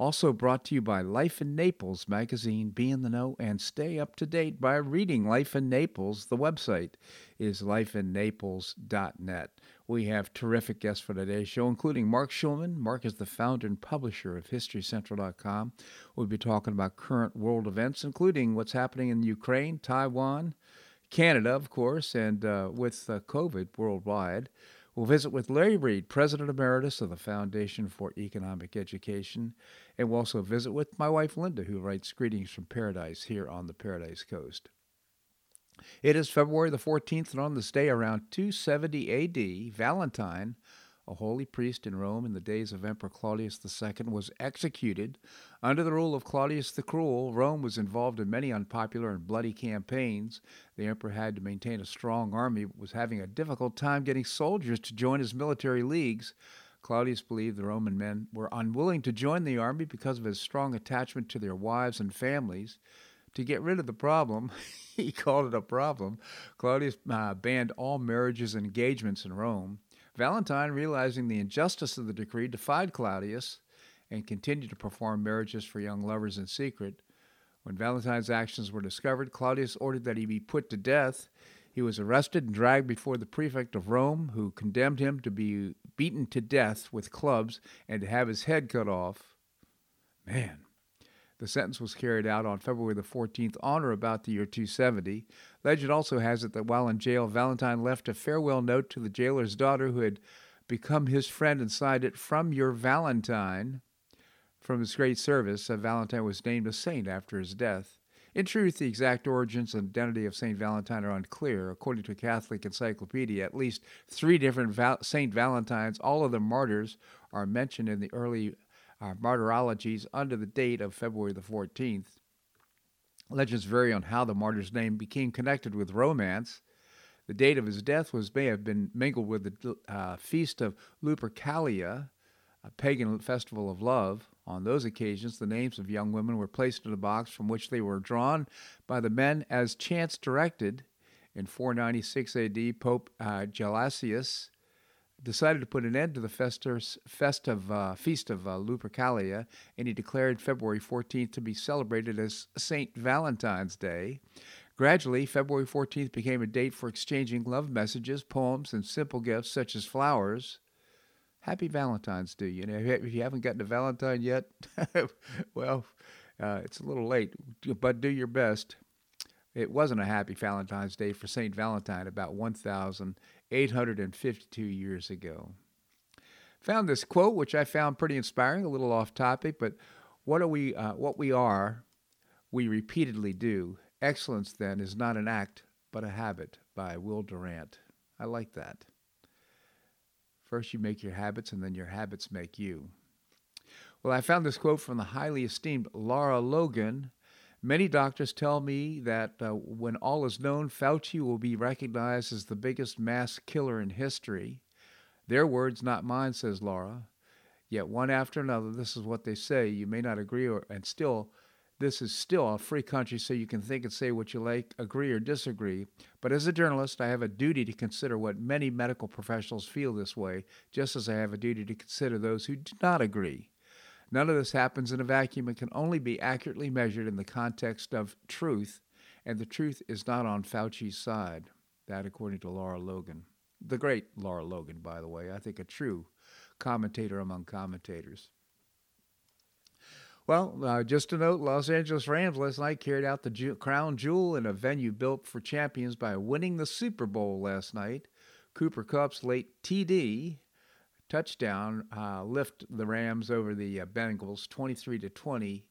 Also brought to you by Life in Naples magazine. Be in the know and stay up to date by reading Life in Naples. The website is lifeinnaples.net. We have terrific guests for today's show, including Mark Schulman. Mark is the founder and publisher of HistoryCentral.com. We'll be talking about current world events, including what's happening in Ukraine, Taiwan, Canada, of course, and uh, with uh, COVID worldwide. We'll visit with Larry Reed, President Emeritus of the Foundation for Economic Education. And we'll also visit with my wife, Linda, who writes Greetings from Paradise here on the Paradise Coast. It is February the 14th, and on this day around 270 AD, Valentine, a holy priest in Rome in the days of Emperor Claudius II, was executed. Under the rule of Claudius the Cruel, Rome was involved in many unpopular and bloody campaigns. The emperor had to maintain a strong army, but was having a difficult time getting soldiers to join his military leagues. Claudius believed the Roman men were unwilling to join the army because of his strong attachment to their wives and families. To get rid of the problem, he called it a problem, Claudius uh, banned all marriages and engagements in Rome. Valentine, realizing the injustice of the decree, defied Claudius and continued to perform marriages for young lovers in secret. When Valentine's actions were discovered, Claudius ordered that he be put to death. He was arrested and dragged before the prefect of Rome, who condemned him to be beaten to death with clubs and to have his head cut off. Man, the sentence was carried out on February the 14th on or about the year 270. Legend also has it that while in jail, Valentine left a farewell note to the jailer's daughter who had become his friend and signed it from your Valentine. From his great service, uh, Valentine was named a saint after his death. In truth, the exact origins and identity of St. Valentine are unclear. According to a Catholic encyclopedia, at least three different Val- St. Valentines, all of them martyrs, are mentioned in the early uh, martyrologies under the date of February the 14th. Legends vary on how the martyr's name became connected with romance. The date of his death was may have been mingled with the uh, feast of Lupercalia, a pagan festival of love. On those occasions, the names of young women were placed in a box from which they were drawn by the men as chance directed. In 496 AD, Pope uh, Gelasius decided to put an end to the festus, festive uh, feast of uh, Lupercalia, and he declared February 14th to be celebrated as St. Valentine's Day. Gradually, February 14th became a date for exchanging love messages, poems, and simple gifts such as flowers. Happy Valentine's Day. You know, if you haven't gotten a Valentine yet, well, uh, it's a little late, but do your best. It wasn't a happy Valentine's Day for St. Valentine about 1,852 years ago. Found this quote, which I found pretty inspiring, a little off topic, but what are we? Uh, what we are, we repeatedly do. Excellence, then, is not an act, but a habit. By Will Durant. I like that. First, you make your habits, and then your habits make you. Well, I found this quote from the highly esteemed Laura Logan, Many doctors tell me that uh, when all is known, Fauci will be recognized as the biggest mass killer in history. Their words, not mine, says Laura. Yet one after another, this is what they say. You may not agree, or, and still, this is still a free country, so you can think and say what you like, agree or disagree. But as a journalist, I have a duty to consider what many medical professionals feel this way, just as I have a duty to consider those who do not agree. None of this happens in a vacuum and can only be accurately measured in the context of truth, and the truth is not on Fauci's side. That, according to Laura Logan. The great Laura Logan, by the way, I think a true commentator among commentators. Well, uh, just a note Los Angeles Rams last night carried out the ju- crown jewel in a venue built for champions by winning the Super Bowl last night. Cooper Kupp's late TD touchdown uh, lift the Rams over the uh, Bengals 23 to 20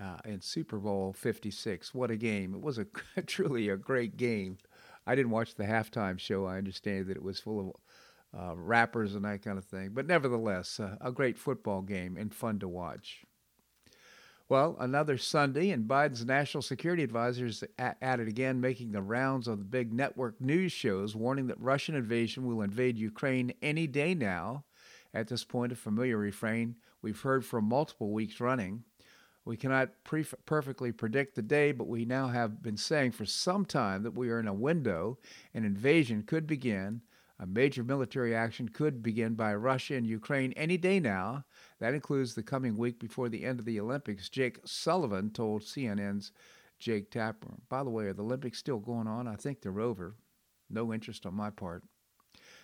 uh, in Super Bowl 56. What a game! It was a truly a great game. I didn't watch the halftime show. I understand that it was full of uh, rappers and that kind of thing, but nevertheless, uh, a great football game and fun to watch. Well, another Sunday, and Biden's national security advisors at it again, making the rounds of the big network news shows, warning that Russian invasion will invade Ukraine any day now. At this point, a familiar refrain we've heard for multiple weeks running. We cannot pre- perfectly predict the day, but we now have been saying for some time that we are in a window. An invasion could begin. A major military action could begin by Russia and Ukraine any day now. That includes the coming week before the end of the Olympics. Jake Sullivan told CNN's Jake Tapper. By the way, are the Olympics still going on? I think they're over. No interest on my part.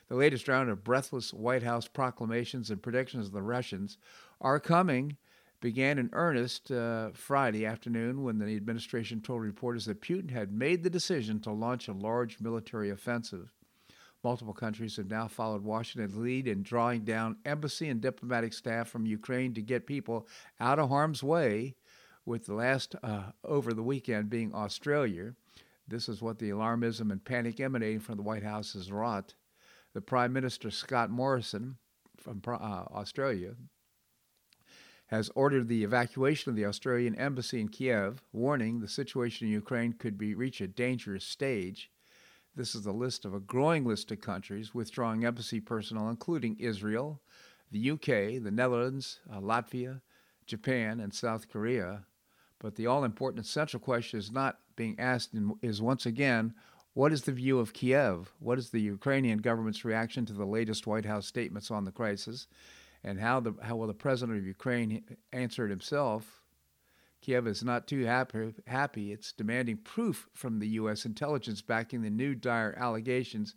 The latest round of breathless White House proclamations and predictions of the Russians are coming began in earnest uh, Friday afternoon when the administration told reporters that Putin had made the decision to launch a large military offensive. Multiple countries have now followed Washington's lead in drawing down embassy and diplomatic staff from Ukraine to get people out of harm's way, with the last uh, over the weekend being Australia. This is what the alarmism and panic emanating from the White House has wrought. The Prime Minister, Scott Morrison, from uh, Australia, has ordered the evacuation of the Australian embassy in Kiev, warning the situation in Ukraine could be reach a dangerous stage. This is a list of a growing list of countries withdrawing embassy personnel, including Israel, the UK, the Netherlands, uh, Latvia, Japan, and South Korea. But the all important central question is not being asked, in, is once again, what is the view of Kiev? What is the Ukrainian government's reaction to the latest White House statements on the crisis? and how the how will the president of Ukraine answer it himself. Kiev is not too happy. Happy. It's demanding proof from the U.S. intelligence backing the new dire allegations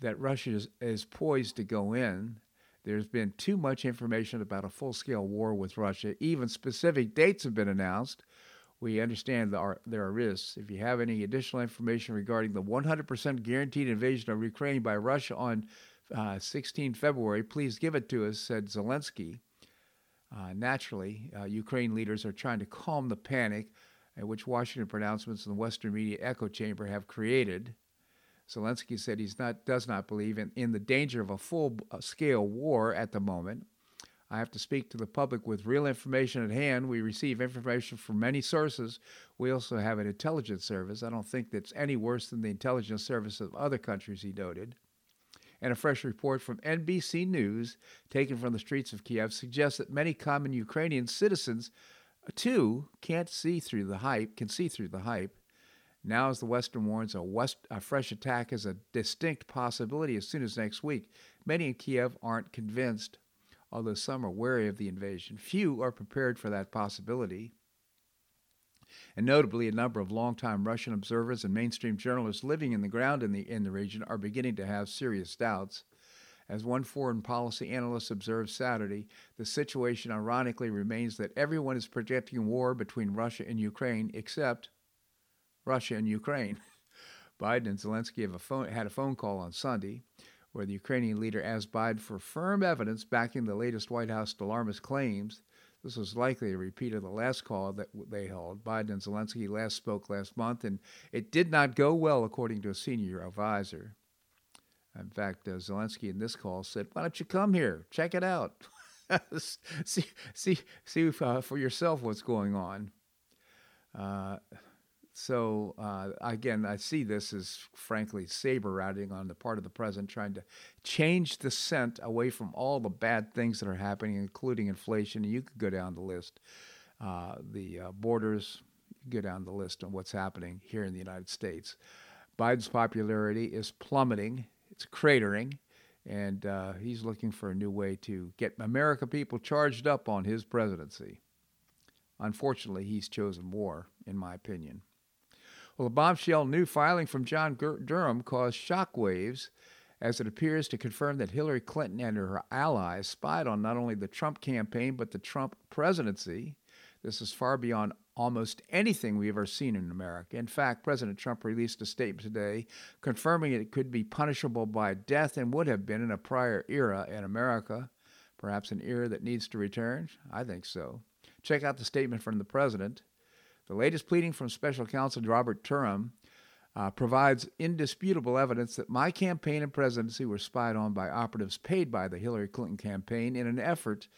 that Russia is, is poised to go in. There's been too much information about a full-scale war with Russia. Even specific dates have been announced. We understand there are, there are risks. If you have any additional information regarding the 100% guaranteed invasion of Ukraine by Russia on uh, 16 February, please give it to us, said Zelensky. Uh, naturally, uh, Ukraine leaders are trying to calm the panic which Washington pronouncements in the Western media echo chamber have created. Zelensky said he does not believe in, in the danger of a full uh, scale war at the moment. I have to speak to the public with real information at hand. We receive information from many sources. We also have an intelligence service. I don't think that's any worse than the intelligence service of other countries, he noted and a fresh report from NBC News taken from the streets of Kiev suggests that many common Ukrainian citizens, too, can't see through the hype, can see through the hype. Now, as the Western warns, a, West, a fresh attack is a distinct possibility as soon as next week. Many in Kiev aren't convinced, although some are wary of the invasion. Few are prepared for that possibility. And notably, a number of longtime Russian observers and mainstream journalists living in the ground in the, in the region are beginning to have serious doubts. As one foreign policy analyst observed Saturday, the situation ironically remains that everyone is projecting war between Russia and Ukraine except Russia and Ukraine. Biden and Zelensky a phone, had a phone call on Sunday where the Ukrainian leader asked Biden for firm evidence backing the latest White House alarmist claims this was likely a repeat of the last call that they held. Biden and Zelensky last spoke last month, and it did not go well, according to a senior advisor. In fact, uh, Zelensky in this call said, "Why don't you come here? Check it out. see, see, see uh, for yourself what's going on." Uh, so uh, again, I see this as frankly saber rattling on the part of the president, trying to change the scent away from all the bad things that are happening, including inflation. You could go down the list, uh, the uh, borders, go down the list on what's happening here in the United States. Biden's popularity is plummeting; it's cratering, and uh, he's looking for a new way to get America people charged up on his presidency. Unfortunately, he's chosen war, in my opinion. Well, a bombshell new filing from John Durham caused shockwaves as it appears to confirm that Hillary Clinton and her allies spied on not only the Trump campaign but the Trump presidency. This is far beyond almost anything we've ever seen in America. In fact, President Trump released a statement today confirming it could be punishable by death and would have been in a prior era in America. Perhaps an era that needs to return? I think so. Check out the statement from the president. The latest pleading from special counsel Robert Durham uh, provides indisputable evidence that my campaign and presidency were spied on by operatives paid by the Hillary Clinton campaign in an effort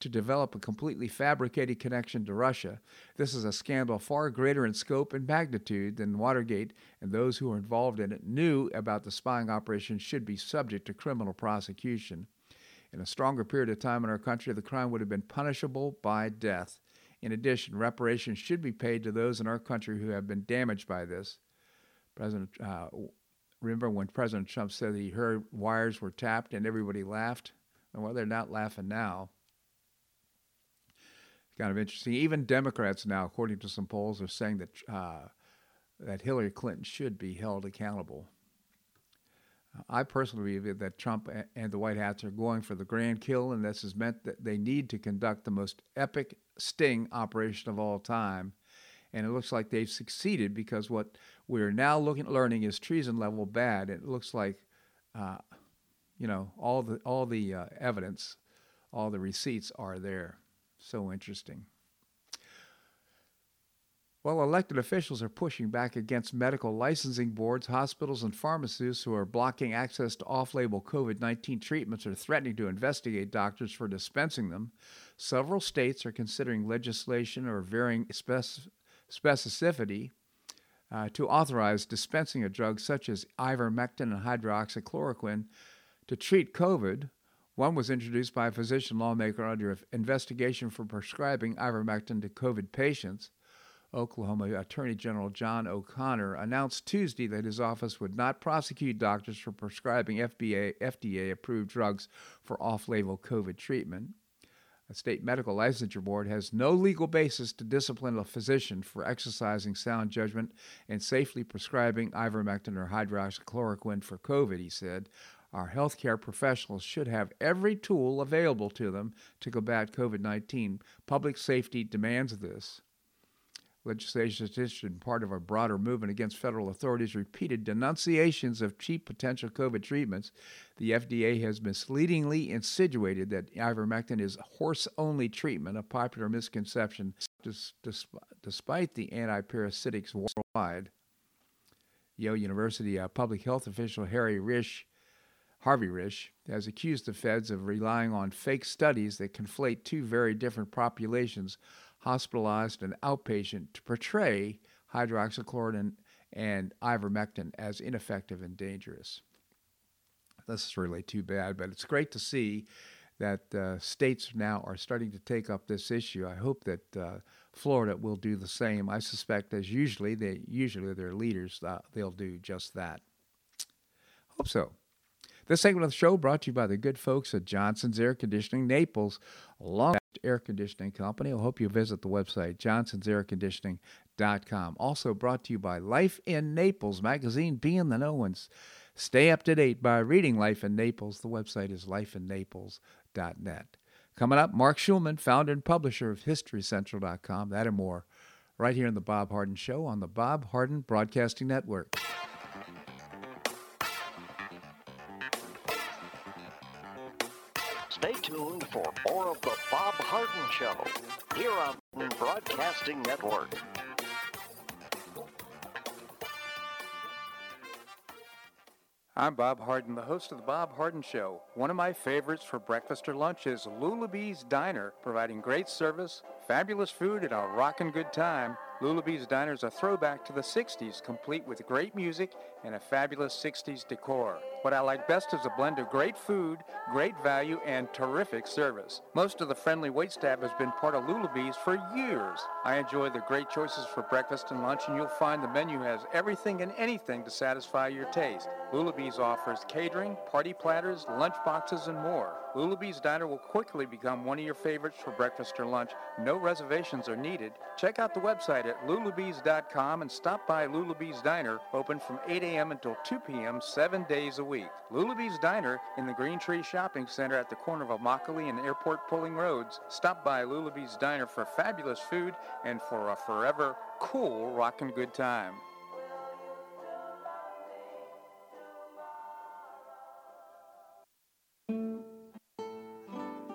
to develop a completely fabricated connection to Russia. This is a scandal far greater in scope and magnitude than Watergate, and those who were involved in it knew about the spying operation should be subject to criminal prosecution. In a stronger period of time in our country, the crime would have been punishable by death. In addition, reparations should be paid to those in our country who have been damaged by this. President, uh, remember when President Trump said he heard wires were tapped and everybody laughed? Well, they're not laughing now kind of interesting. Even Democrats now, according to some polls, are saying that uh, that Hillary Clinton should be held accountable. I personally believe that Trump and the White Hats are going for the grand kill, and this has meant that they need to conduct the most epic sting operation of all time. And it looks like they've succeeded because what we're now looking learning is treason level bad. It looks like, uh, you know, all the all the uh, evidence, all the receipts are there. So interesting. Well, elected officials are pushing back against medical licensing boards, hospitals, and pharmacists who are blocking access to off label COVID 19 treatments or threatening to investigate doctors for dispensing them. Several states are considering legislation or varying spec- specificity uh, to authorize dispensing of drugs such as ivermectin and hydroxychloroquine to treat COVID one was introduced by a physician lawmaker under investigation for prescribing ivermectin to COVID patients. Oklahoma Attorney General John O'Connor announced Tuesday that his office would not prosecute doctors for prescribing FDA approved drugs for off label COVID treatment. A state medical licensure board has no legal basis to discipline a physician for exercising sound judgment and safely prescribing ivermectin or hydroxychloroquine for COVID, he said. Our healthcare professionals should have every tool available to them to combat COVID 19. Public safety demands this. Legislation part of a broader movement against federal authorities' repeated denunciations of cheap potential COVID treatments. The FDA has misleadingly insinuated that ivermectin is horse only treatment, a popular misconception, despite the antiparasitics worldwide. Yale University uh, public health official Harry Risch Harvey Risch has accused the feds of relying on fake studies that conflate two very different populations, hospitalized and outpatient, to portray hydroxychloroquine and ivermectin as ineffective and dangerous. This is really too bad, but it's great to see that uh, states now are starting to take up this issue. I hope that uh, Florida will do the same. I suspect, as usually, they usually their leaders uh, they'll do just that. Hope so. This segment of the show brought to you by the good folks at Johnson's Air Conditioning Naples, long air conditioning company. I hope you visit the website johnsonsairconditioning.com. Also brought to you by Life in Naples magazine. Be in the know and stay up to date by reading Life in Naples. The website is lifeinnaples.net. Coming up, Mark Schulman, founder and publisher of HistoryCentral.com. That and more right here in the Bob Harden Show on the Bob Harden Broadcasting Network. Harden Show here on Broadcasting Network. I'm Bob Harden, the host of The Bob Harden Show. One of my favorites for breakfast or lunch is Lulabee's Diner, providing great service, fabulous food, and a rockin' good time. Lulabee's Diner is a throwback to the 60s, complete with great music and a fabulous 60s decor. What I like best is a blend of great food, great value, and terrific service. Most of the friendly waitstaff has been part of Lulabee's for years. I enjoy the great choices for breakfast and lunch, and you'll find the menu has everything and anything to satisfy your taste. Lulabee's offers catering, party platters, lunch boxes, and more. Lulabee's Diner will quickly become one of your favorites for breakfast or lunch. No reservations are needed. Check out the website at lulabees.com and stop by Lulabee's Diner, open from 8 a.m. until 2 p.m. seven days a week. Lulabee's Diner in the Green Tree Shopping Center at the corner of Immokalee and Airport Pulling Roads. Stop by Lulabee's Diner for fabulous food and for a forever cool rockin' good time.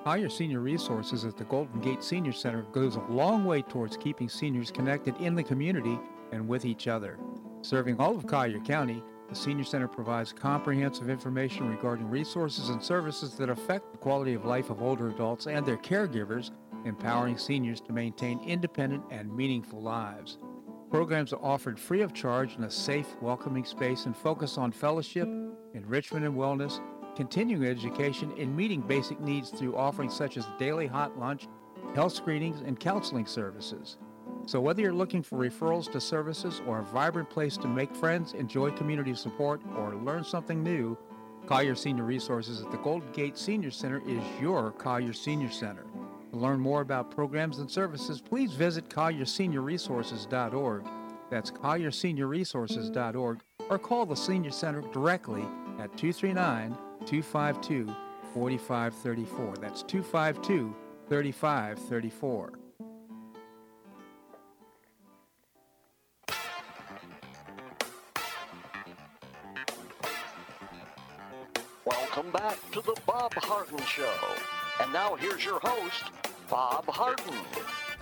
Collier Senior Resources at the Golden Gate Senior Center goes a long way towards keeping seniors connected in the community and with each other. Serving all of Collier County, The Senior Center provides comprehensive information regarding resources and services that affect the quality of life of older adults and their caregivers, empowering seniors to maintain independent and meaningful lives. Programs are offered free of charge in a safe, welcoming space and focus on fellowship, enrichment and wellness, continuing education, and meeting basic needs through offerings such as daily hot lunch, health screenings, and counseling services. So, whether you're looking for referrals to services or a vibrant place to make friends, enjoy community support, or learn something new, Collier Senior Resources at the Golden Gate Senior Center is your Collier Senior Center. To learn more about programs and services, please visit collierseniorresources.org. That's collierseniorresources.org or call the Senior Center directly at 239 252 4534. That's 252 3534. Welcome back to the Bob Harden Show. And now here's your host, Bob Harden.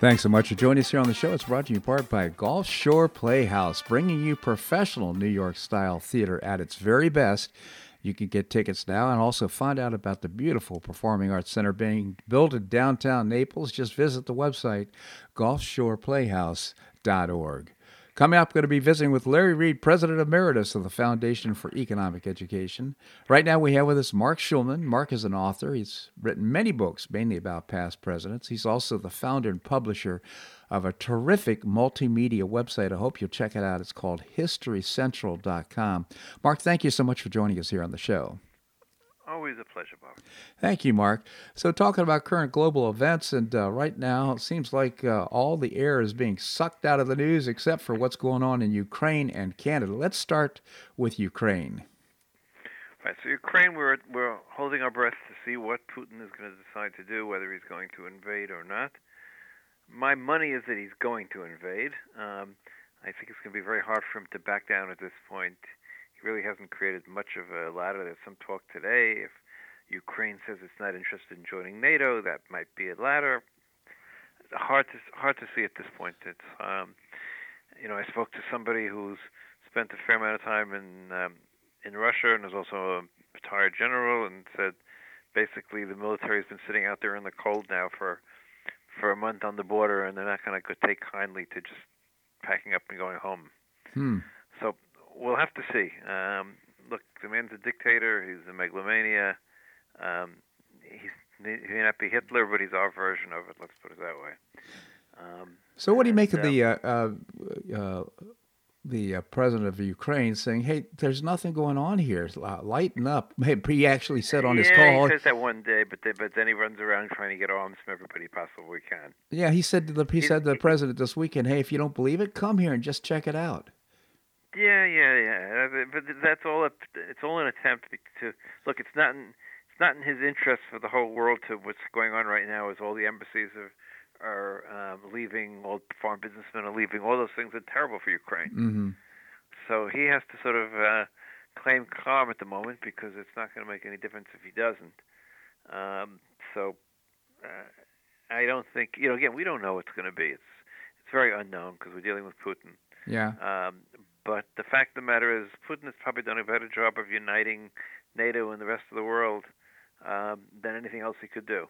Thanks so much for joining us here on the show. It's brought to you in part by Gulfshore Playhouse, bringing you professional New York style theater at its very best. You can get tickets now and also find out about the beautiful Performing Arts Center being built in downtown Naples. Just visit the website, gulfshoreplayhouse.org. Coming up, going to be visiting with Larry Reed, President Emeritus of the Foundation for Economic Education. Right now, we have with us Mark Schulman. Mark is an author. He's written many books, mainly about past presidents. He's also the founder and publisher of a terrific multimedia website. I hope you'll check it out. It's called HistoryCentral.com. Mark, thank you so much for joining us here on the show. Always a pleasure, Bob. Thank you, Mark. So, talking about current global events, and uh, right now it seems like uh, all the air is being sucked out of the news except for what's going on in Ukraine and Canada. Let's start with Ukraine. Right. So, Ukraine, we're we're holding our breath to see what Putin is going to decide to do, whether he's going to invade or not. My money is that he's going to invade. Um, I think it's going to be very hard for him to back down at this point really hasn't created much of a ladder. There's some talk today. If Ukraine says it's not interested in joining NATO, that might be a ladder. Hard to hard to see at this point. It's um, you know I spoke to somebody who's spent a fair amount of time in um, in Russia and is also a retired general, and said basically the military has been sitting out there in the cold now for for a month on the border, and they're not going to take kindly to just packing up and going home. Hmm. We'll have to see. Um, look, the man's a dictator. He's a megalomania. Um, he's, he may not be Hitler, but he's our version of it. Let's put it that way. Um, so, what do you make of the uh, uh, uh, the uh, president of Ukraine saying, "Hey, there's nothing going on here. Lighten up." He actually said on yeah, his call. he says that one day, but they, but then he runs around trying to get arms from everybody possible we can. Yeah, he said to the he said to the president this weekend, "Hey, if you don't believe it, come here and just check it out." Yeah, yeah, yeah. Uh, but that's all. A, it's all an attempt to look. It's not. In, it's not in his interest for the whole world to what's going on right now. Is all the embassies are are um, leaving, all foreign businessmen are leaving. All those things are terrible for Ukraine. Mm-hmm. So he has to sort of uh, claim calm at the moment because it's not going to make any difference if he doesn't. Um, so uh, I don't think you know. Again, we don't know what's going to be. It's it's very unknown because we're dealing with Putin. Yeah. Um, but the fact of the matter is, Putin has probably done a better job of uniting NATO and the rest of the world um, than anything else he could do.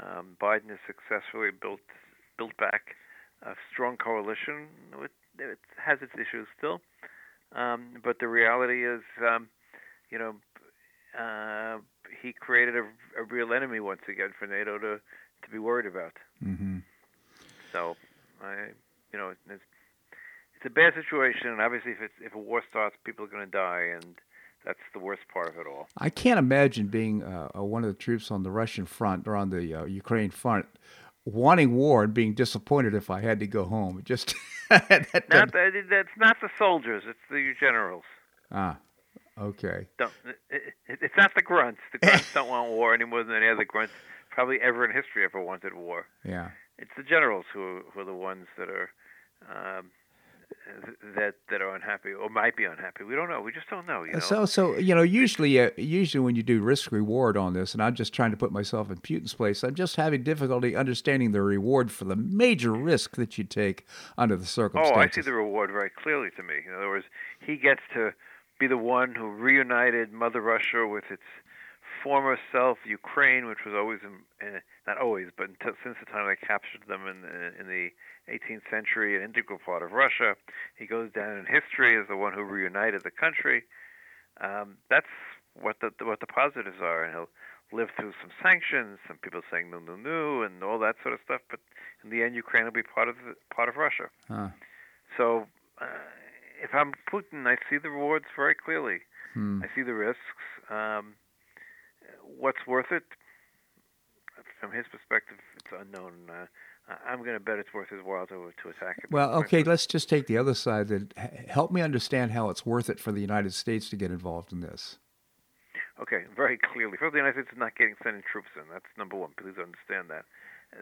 Um, Biden has successfully built built back a strong coalition. It, it has its issues still, um, but the reality is, um, you know, uh, he created a, a, real enemy once again for NATO to to be worried about. Mm-hmm. So, I, you know, it's it's a bad situation, and obviously, if it's, if a war starts, people are going to die, and that's the worst part of it all. I can't imagine being uh, one of the troops on the Russian front or on the uh, Ukraine front, wanting war and being disappointed if I had to go home. Just that, not, that's not the soldiers; it's the generals. Ah, okay. Don't, it, it's not the grunts. The grunts don't want war any more than any other grunts probably ever in history ever wanted war. Yeah. It's the generals who who are the ones that are. Um, that that are unhappy or might be unhappy. We don't know. We just don't know. You know? So so you know usually uh, usually when you do risk reward on this, and I'm just trying to put myself in Putin's place, I'm just having difficulty understanding the reward for the major risk that you take under the circumstances. Oh, I see the reward very clearly to me. In other words, he gets to be the one who reunited Mother Russia with its former self, Ukraine, which was always, in, uh, not always, but until, since the time they captured them in, in the 18th century, an integral part of Russia. He goes down in history as the one who reunited the country. Um, that's what the what the positives are, and he'll live through some sanctions, some people saying no, no, no, and all that sort of stuff. But in the end, Ukraine will be part of the, part of Russia. Huh. So, uh, if I'm Putin, I see the rewards very clearly. Hmm. I see the risks. Um, what's worth it? From his perspective, it's unknown. Uh, I'm going to bet it's worth his while to to attack it. Well, okay, let's just take the other side. That help me understand how it's worth it for the United States to get involved in this. Okay, very clearly. First, the United States is not getting sending troops in. That's number one. Please understand that.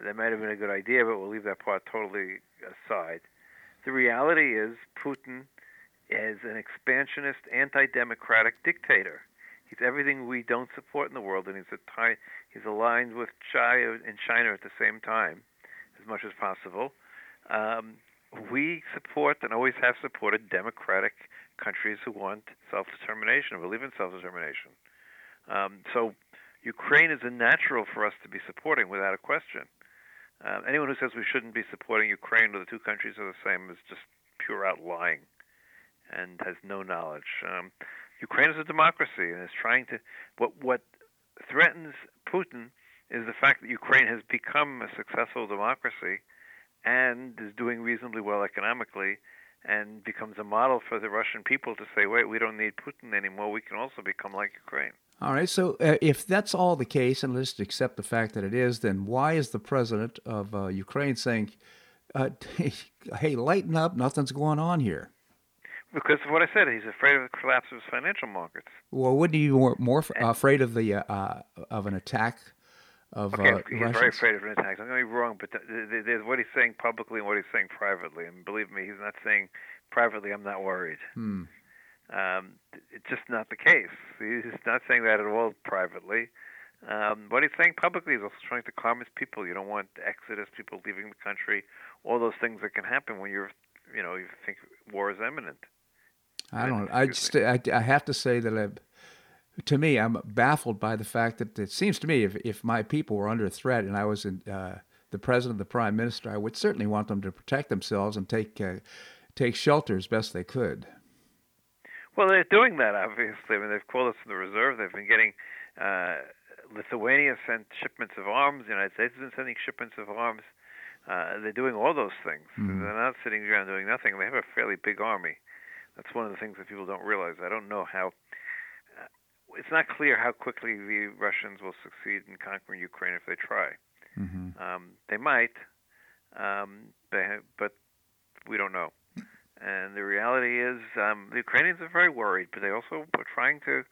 That might have been a good idea, but we'll leave that part totally aside. The reality is Putin is an expansionist, anti-democratic dictator. He's everything we don't support in the world, and he's a tie, he's aligned with China and China at the same time, as much as possible. Um, we support and always have supported democratic countries who want self-determination, believe in self-determination. Um, so Ukraine is a natural for us to be supporting without a question. Uh, anyone who says we shouldn't be supporting Ukraine or the two countries are the same is just pure out lying and has no knowledge. Um, Ukraine is a democracy and is trying to. What what threatens Putin is the fact that Ukraine has become a successful democracy and is doing reasonably well economically and becomes a model for the Russian people to say, wait, we don't need Putin anymore. We can also become like Ukraine. All right. So uh, if that's all the case, and let's accept the fact that it is, then why is the president of uh, Ukraine saying, uh, hey, lighten up, nothing's going on here? Because of what I said, he's afraid of the collapse of his financial markets. Well, wouldn't he be more, more afraid of the uh, of an attack of okay, uh, he's Russians? very afraid of an attack. Don't get me wrong, but there's what he's saying publicly and what he's saying privately. And believe me, he's not saying privately, "I'm not worried." Hmm. Um, it's just not the case. He's not saying that at all privately. Um, what he's saying publicly is also trying to calm his people. You don't want exodus, people leaving the country, all those things that can happen when you're, you know, you think war is imminent. I don't. I just. I, I have to say that I, to me, I'm baffled by the fact that it seems to me if if my people were under threat and I was in, uh, the president, the prime minister, I would certainly want them to protect themselves and take uh, take shelter as best they could. Well, they're doing that obviously. I mean, they've called us to the reserve. They've been getting. Uh, Lithuania sent shipments of arms. The United States has been sending shipments of arms. Uh, they're doing all those things. Mm-hmm. They're not sitting around doing nothing. They have a fairly big army. That's one of the things that people don't realize. I don't know how. Uh, it's not clear how quickly the Russians will succeed in conquering Ukraine if they try. Mm-hmm. Um, they might, um, they have, but we don't know. And the reality is, um, the Ukrainians are very worried, but they also are trying to,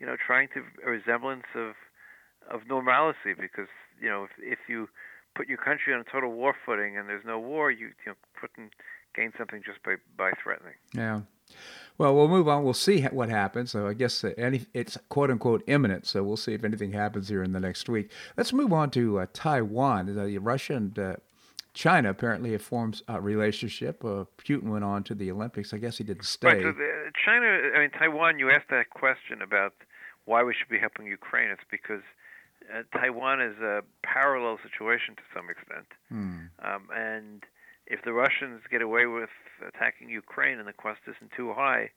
you know, trying to a resemblance of of normalcy because you know if if you put your country on a total war footing and there's no war, you you know, Putin gain something just by by threatening. Yeah. Well, we'll move on. We'll see what happens. So I guess any, it's quote unquote imminent. So we'll see if anything happens here in the next week. Let's move on to uh, Taiwan. Uh, Russia and uh, China apparently have formed a relationship. Uh, Putin went on to the Olympics. I guess he didn't stay. Right. So the, China, I mean Taiwan. You asked that question about why we should be helping Ukraine. It's because uh, Taiwan is a parallel situation to some extent, Hmm. um, and if the Russians get away with attacking Ukraine and the cost isn't too high,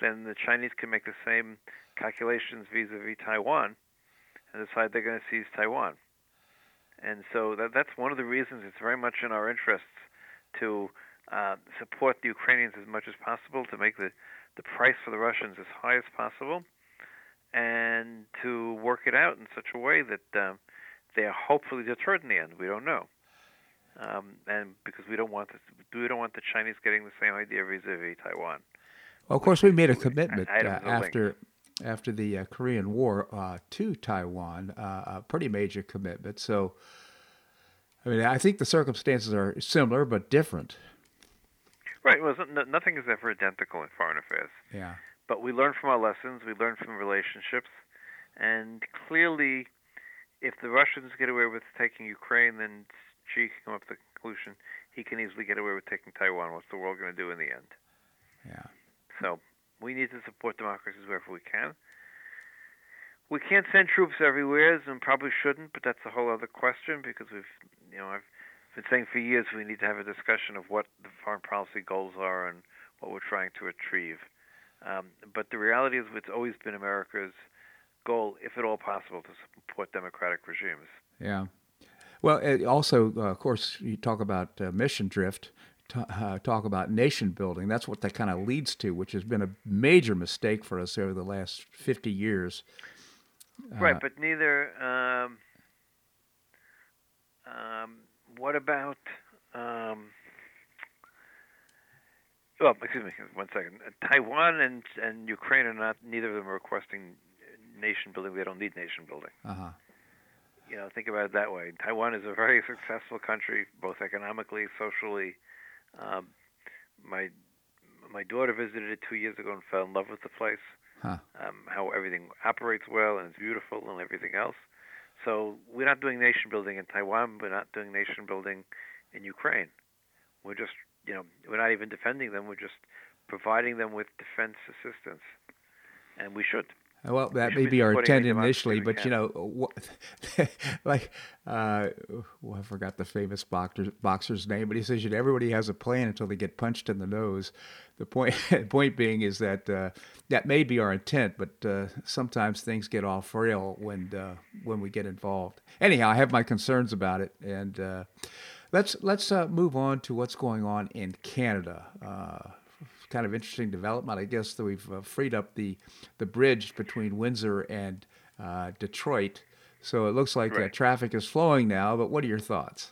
then the Chinese can make the same calculations vis-a-vis Taiwan and decide they're going to seize Taiwan. And so that, that's one of the reasons it's very much in our interests to uh, support the Ukrainians as much as possible, to make the, the price for the Russians as high as possible, and to work it out in such a way that um, they are hopefully deterred in the end. We don't know um, and because we don't want the, we don't want the Chinese getting the same idea vis-a-vis Taiwan. Well, of course, we made a commitment I- I uh, after after the uh, Korean War uh, to Taiwan, uh, a pretty major commitment. So, I mean, I think the circumstances are similar but different. Right. Well, nothing is ever identical in foreign affairs. Yeah. But we learn from our lessons. We learn from relationships, and clearly, if the Russians get away with taking Ukraine, then Xi can come up with the conclusion he can easily get away with taking Taiwan. What's the world going to do in the end? Yeah. So we need to support democracies wherever we can. We can't send troops everywhere, and probably shouldn't, but that's a whole other question because we've, you know, I've been saying for years we need to have a discussion of what the foreign policy goals are and what we're trying to achieve. Um, but the reality is, it's always been America's goal, if at all possible, to support democratic regimes. Yeah. Well, also, uh, of course, you talk about uh, mission drift, t- uh, talk about nation building. That's what that kind of leads to, which has been a major mistake for us over the last 50 years. Right, uh, but neither. Um, um, what about. Um, well, excuse me, one second. Taiwan and and Ukraine are not. Neither of them are requesting nation building. They don't need nation building. Uh-huh you know, think about it that way. Taiwan is a very successful country, both economically, socially. Um, my my daughter visited it two years ago and fell in love with the place. Huh. Um, how everything operates well and it's beautiful and everything else. So we're not doing nation building in Taiwan. We're not doing nation building in Ukraine. We're just, you know, we're not even defending them. We're just providing them with defense assistance, and we should. Well, that may be our intent initially, but you know, like, uh, well, I forgot the famous boxer, boxer's name, but he says, you know, everybody has a plan until they get punched in the nose. The point, point being is that uh, that may be our intent, but uh, sometimes things get off rail when uh, when we get involved. Anyhow, I have my concerns about it, and uh, let's let's uh, move on to what's going on in Canada kind of interesting development. I guess that we've uh, freed up the the bridge between Windsor and uh, Detroit, so it looks like uh, right. traffic is flowing now. But what are your thoughts?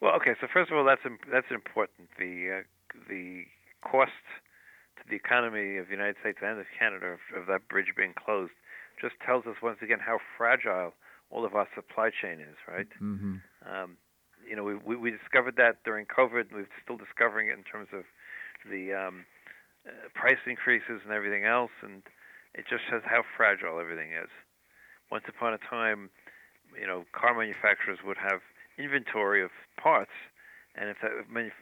Well, okay. So first of all, that's that's important. The uh, the cost to the economy of the United States and of Canada of, of that bridge being closed just tells us once again how fragile all of our supply chain is. Right. Mm-hmm. Um, you know, we, we, we discovered that during COVID, and we're still discovering it in terms of the um, uh, price increases and everything else, and it just shows how fragile everything is. Once upon a time, you know, car manufacturers would have inventory of parts, and if that,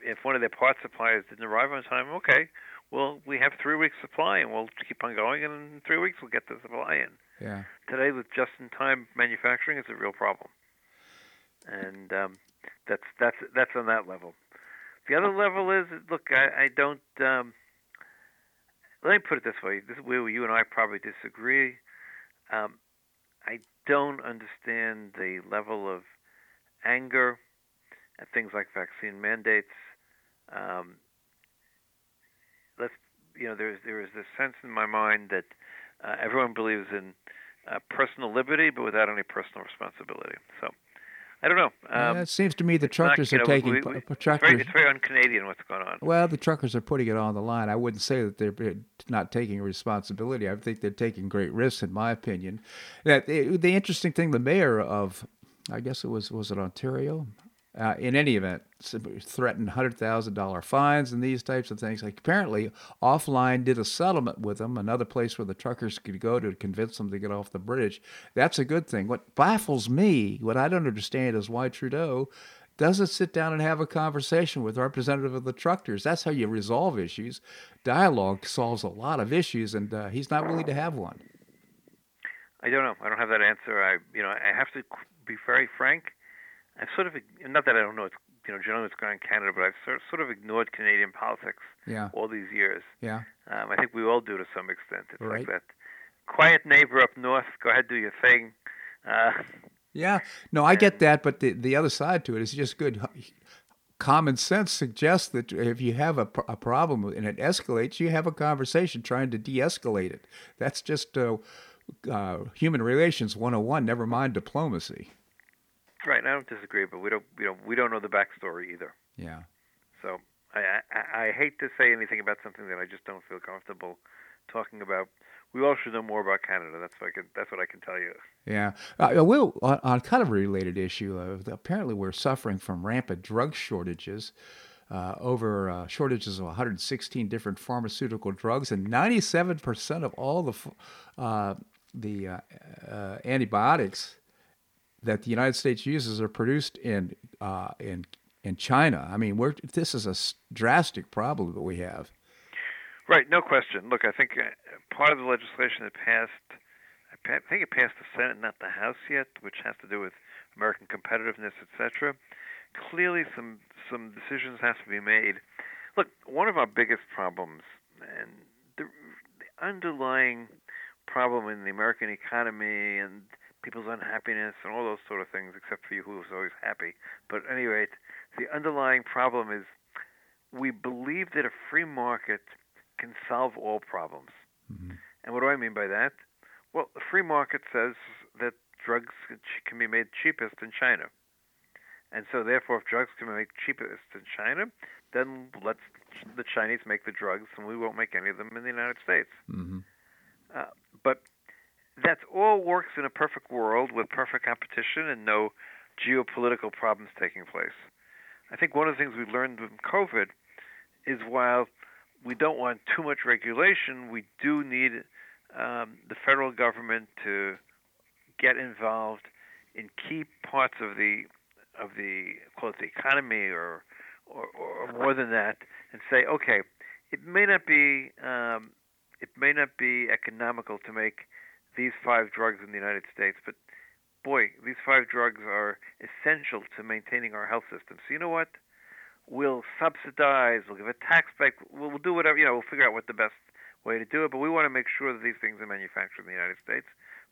if one of their parts suppliers didn't arrive on time, okay, well, we have three weeks supply, and we'll keep on going, and in three weeks we'll get the supply in. Yeah. Today, with just-in-time manufacturing, it's a real problem, and um, that's that's that's on that level. The other level is look, I, I don't. Um, let me put it this way: this is where you and I probably disagree. Um, I don't understand the level of anger at things like vaccine mandates. Um, let's, you know, there's there is this sense in my mind that uh, everyone believes in uh, personal liberty, but without any personal responsibility. So I don't know. Um, yeah, it seems to me the truckers not, are know, taking we, we, truckers. It's very, very un-Canadian what's going on. Well, the truckers are putting it on the line. I wouldn't say that they're not taking responsibility. I think they're taking great risks, in my opinion. That the interesting thing, the mayor of, I guess it was was it Ontario, uh, in any event, threatened hundred thousand dollar fines and these types of things. Like apparently, offline did a settlement with them, another place where the truckers could go to convince them to get off the bridge. That's a good thing. What baffles me, what I don't understand, is why Trudeau doesn't sit down and have a conversation with a representative of the truckers. That's how you resolve issues. Dialogue solves a lot of issues, and uh, he's not willing to have one. I don't know. I don't have that answer. I, you know, I have to be very frank. I've sort of not that I don't know it's you know generally what's going on in Canada, but I've sort sort of ignored Canadian politics yeah. all these years. Yeah, um, I think we all do to some extent. It's right. like that quiet neighbor up north. Go ahead, do your thing. Uh, yeah, no, I get that, but the the other side to it is just good. Common sense suggests that if you have a, a problem and it escalates, you have a conversation trying to de-escalate it. That's just uh, uh, human relations 101. Never mind diplomacy. Right, I don't disagree, but we don't, you know, we don't know the backstory either. Yeah. So I, I, I hate to say anything about something that I just don't feel comfortable talking about. We all should know more about Canada. That's what I can. That's what I can tell you. Yeah. Uh, will on, on, kind of a related issue. Uh, apparently, we're suffering from rampant drug shortages. Uh, over uh, shortages of 116 different pharmaceutical drugs, and 97% of all the uh, the uh, uh, antibiotics that the United States uses are produced in uh, in in China. I mean, we're this is a drastic problem that we have. Right, no question. Look, I think uh, part of the legislation that passed, I think it passed the Senate, not the House yet, which has to do with American competitiveness, etc. Clearly, some some decisions have to be made. Look, one of our biggest problems, and the, the underlying problem in the American economy and people's unhappiness and all those sort of things, except for you who is always happy. But at any rate, the underlying problem is we believe that a free market can solve all problems. Mm-hmm. And what do I mean by that? Well, the free market says that drugs can be made cheapest in China. And so, therefore, if drugs can be made cheapest in China, then let's the Chinese make the drugs, and we won't make any of them in the United States. Mm-hmm. Uh, but that all works in a perfect world with perfect competition and no geopolitical problems taking place. I think one of the things we learned from COVID is while we don't want too much regulation, we do need um, the federal government to get involved in key parts of the of the the economy or, or or more than that, and say, okay, it may not be um, it may not be economical to make these five drugs in the United States, but boy, these five drugs are essential to maintaining our health system. So you know what? We'll subsidize. We'll give a tax break. We'll, we'll do whatever. You know, we'll figure out what the best way to do it. But we want to make sure that these things are manufactured in the United States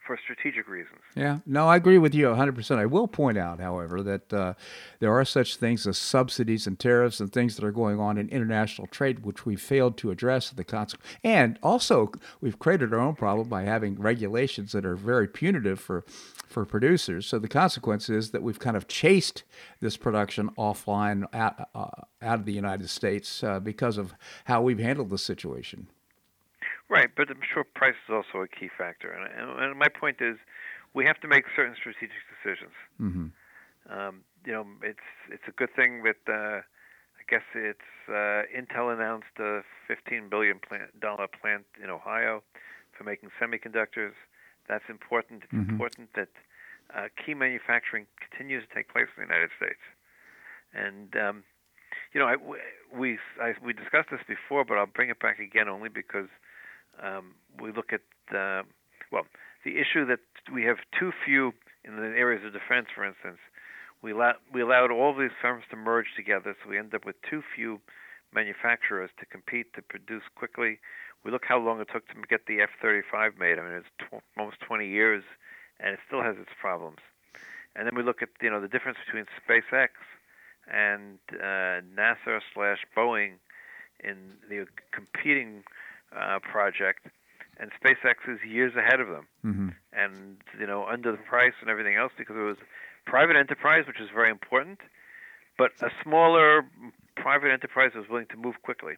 for strategic reasons. Yeah, no, I agree with you 100%. I will point out, however, that uh, there are such things as subsidies and tariffs and things that are going on in international trade, which we failed to address the consequence. And also, we've created our own problem by having regulations that are very punitive for for producers. So the consequence is that we've kind of chased this production offline out, uh, out of the United States uh, because of how we've handled the situation. Right, but I'm sure price is also a key factor, and, and my point is, we have to make certain strategic decisions. Mm-hmm. Um, you know, it's it's a good thing that uh, I guess it's uh, Intel announced a 15 billion plant, dollar plant in Ohio for making semiconductors. That's important. It's mm-hmm. important that uh, key manufacturing continues to take place in the United States, and um, you know, I, we I, we discussed this before, but I'll bring it back again only because um, we look at well the issue that we have too few in the areas of defense, for instance. We, allow, we allowed all these firms to merge together, so we end up with too few manufacturers to compete to produce quickly. We look how long it took to get the F-35 made. I mean, it's tw- almost 20 years, and it still has its problems. And then we look at you know the difference between SpaceX and uh, NASA slash Boeing in the competing uh, project, and SpaceX is years ahead of them. Mm-hmm. And you know, under the price and everything else, because it was private enterprise, which is very important, but a smaller private enterprise was willing to move quickly.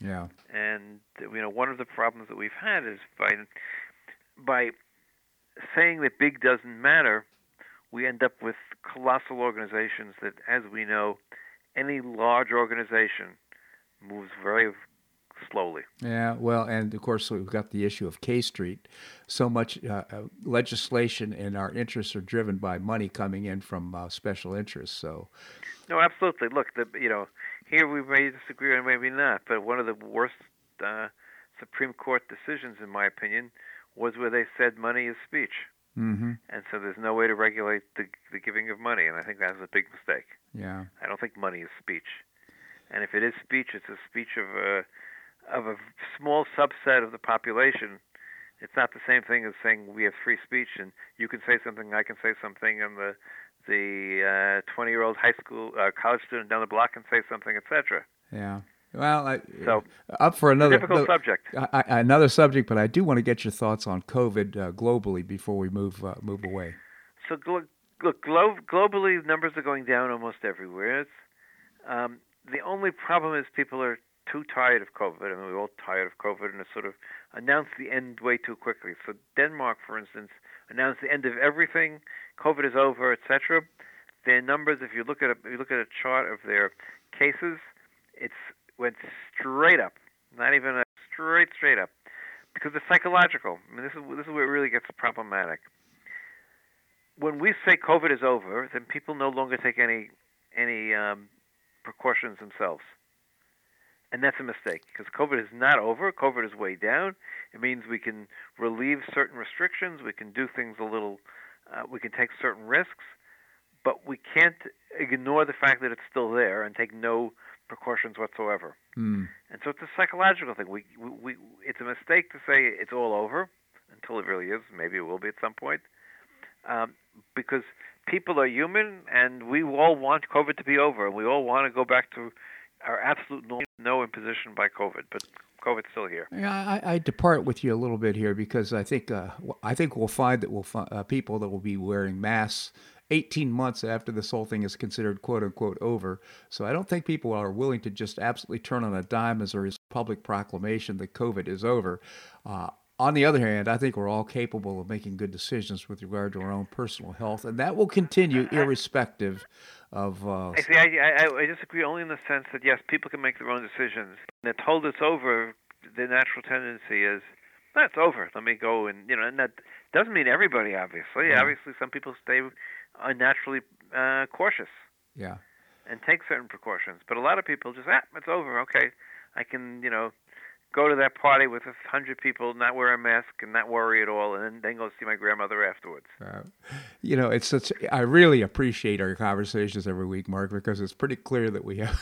Yeah. And you know, one of the problems that we've had is by by saying that big doesn't matter, we end up with colossal organizations that, as we know, any large organization moves very slowly. Yeah, well, and of course we've got the issue of K Street. So much uh, uh, legislation and our interests are driven by money coming in from uh, special interests. So, no, absolutely. Look, the you know here we may disagree and maybe not, but one of the worst uh, Supreme Court decisions, in my opinion, was where they said money is speech. Mm-hmm. And so there's no way to regulate the, the giving of money, and I think that's a big mistake. Yeah. I don't think money is speech. And if it is speech, it's a speech of a of a small subset of the population, it's not the same thing as saying we have free speech and you can say something, I can say something, and the the uh, 20 year old high school uh, college student down the block can say something, etc. Yeah. Well, I, so up for another difficult subject. I, I, another subject, but I do want to get your thoughts on COVID uh, globally before we move uh, move away. So, look, glo- globally, numbers are going down almost everywhere. Um, the only problem is people are too tired of COVID. Mean, we're all tired of COVID, and it sort of announced the end way too quickly. So Denmark, for instance, announced the end of everything. COVID is over, etc. Their numbers, if you look at a, you look at a chart of their cases, it's went straight up. Not even a straight straight up, because it's psychological. I mean, this is this is where it really gets problematic. When we say COVID is over, then people no longer take any any um, precautions themselves and that's a mistake because COVID is not over. COVID is way down. It means we can relieve certain restrictions. We can do things a little. Uh, we can take certain risks, but we can't ignore the fact that it's still there and take no precautions whatsoever. Mm. And so it's a psychological thing. We, we, we it's a mistake to say it's all over until it really is. Maybe it will be at some point, um, because people are human, and we all want COVID to be over, and we all want to go back to our absolute no, no imposition by COVID. But COVID's still here. Yeah, I, I, depart with you a little bit here because I think uh, I think we'll find that we'll find uh, people that will be wearing masks 18 months after this whole thing is considered quote unquote over. So I don't think people are willing to just absolutely turn on a dime as a public proclamation that COVID is over. Uh, on the other hand, I think we're all capable of making good decisions with regard to our own personal health, and that will continue irrespective of. Uh, I see. I, I, I disagree only in the sense that yes, people can make their own decisions. They're told it's over. The natural tendency is that's over. Let me go and you know, and that doesn't mean everybody. Obviously, yeah. obviously, some people stay unnaturally uh, cautious. Yeah. And take certain precautions, but a lot of people just ah, it's over. Okay, I can you know go to that party with a hundred people, not wear a mask, and not worry at all, and then, go see my grandmother afterwards. Uh, you know, it's such. I really appreciate our conversations every week, Mark, because it's pretty clear that we have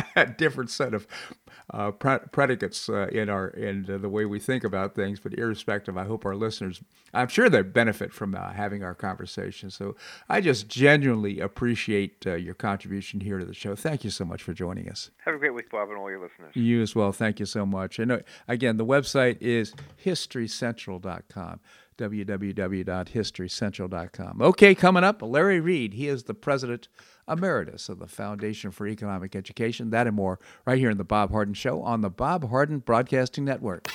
different set of uh, predicates uh, in our in uh, the way we think about things. But irrespective, I hope our listeners, I'm sure they benefit from uh, having our conversation. So I just genuinely appreciate uh, your contribution here to the show. Thank you so much for joining us. Have a great week, Bob, and all your listeners. You as well. Thank you so much. And uh, again, the website is historycentral.com www.historycentral.com. Okay, coming up, Larry Reed. He is the president emeritus of the Foundation for Economic Education. That and more right here in the Bob Harden Show on the Bob Harden Broadcasting Network.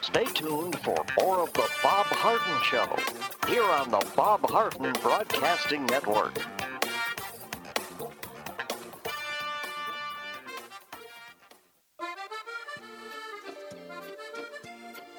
Stay tuned for more of the Bob Harden Show here on the Bob Harden Broadcasting Network.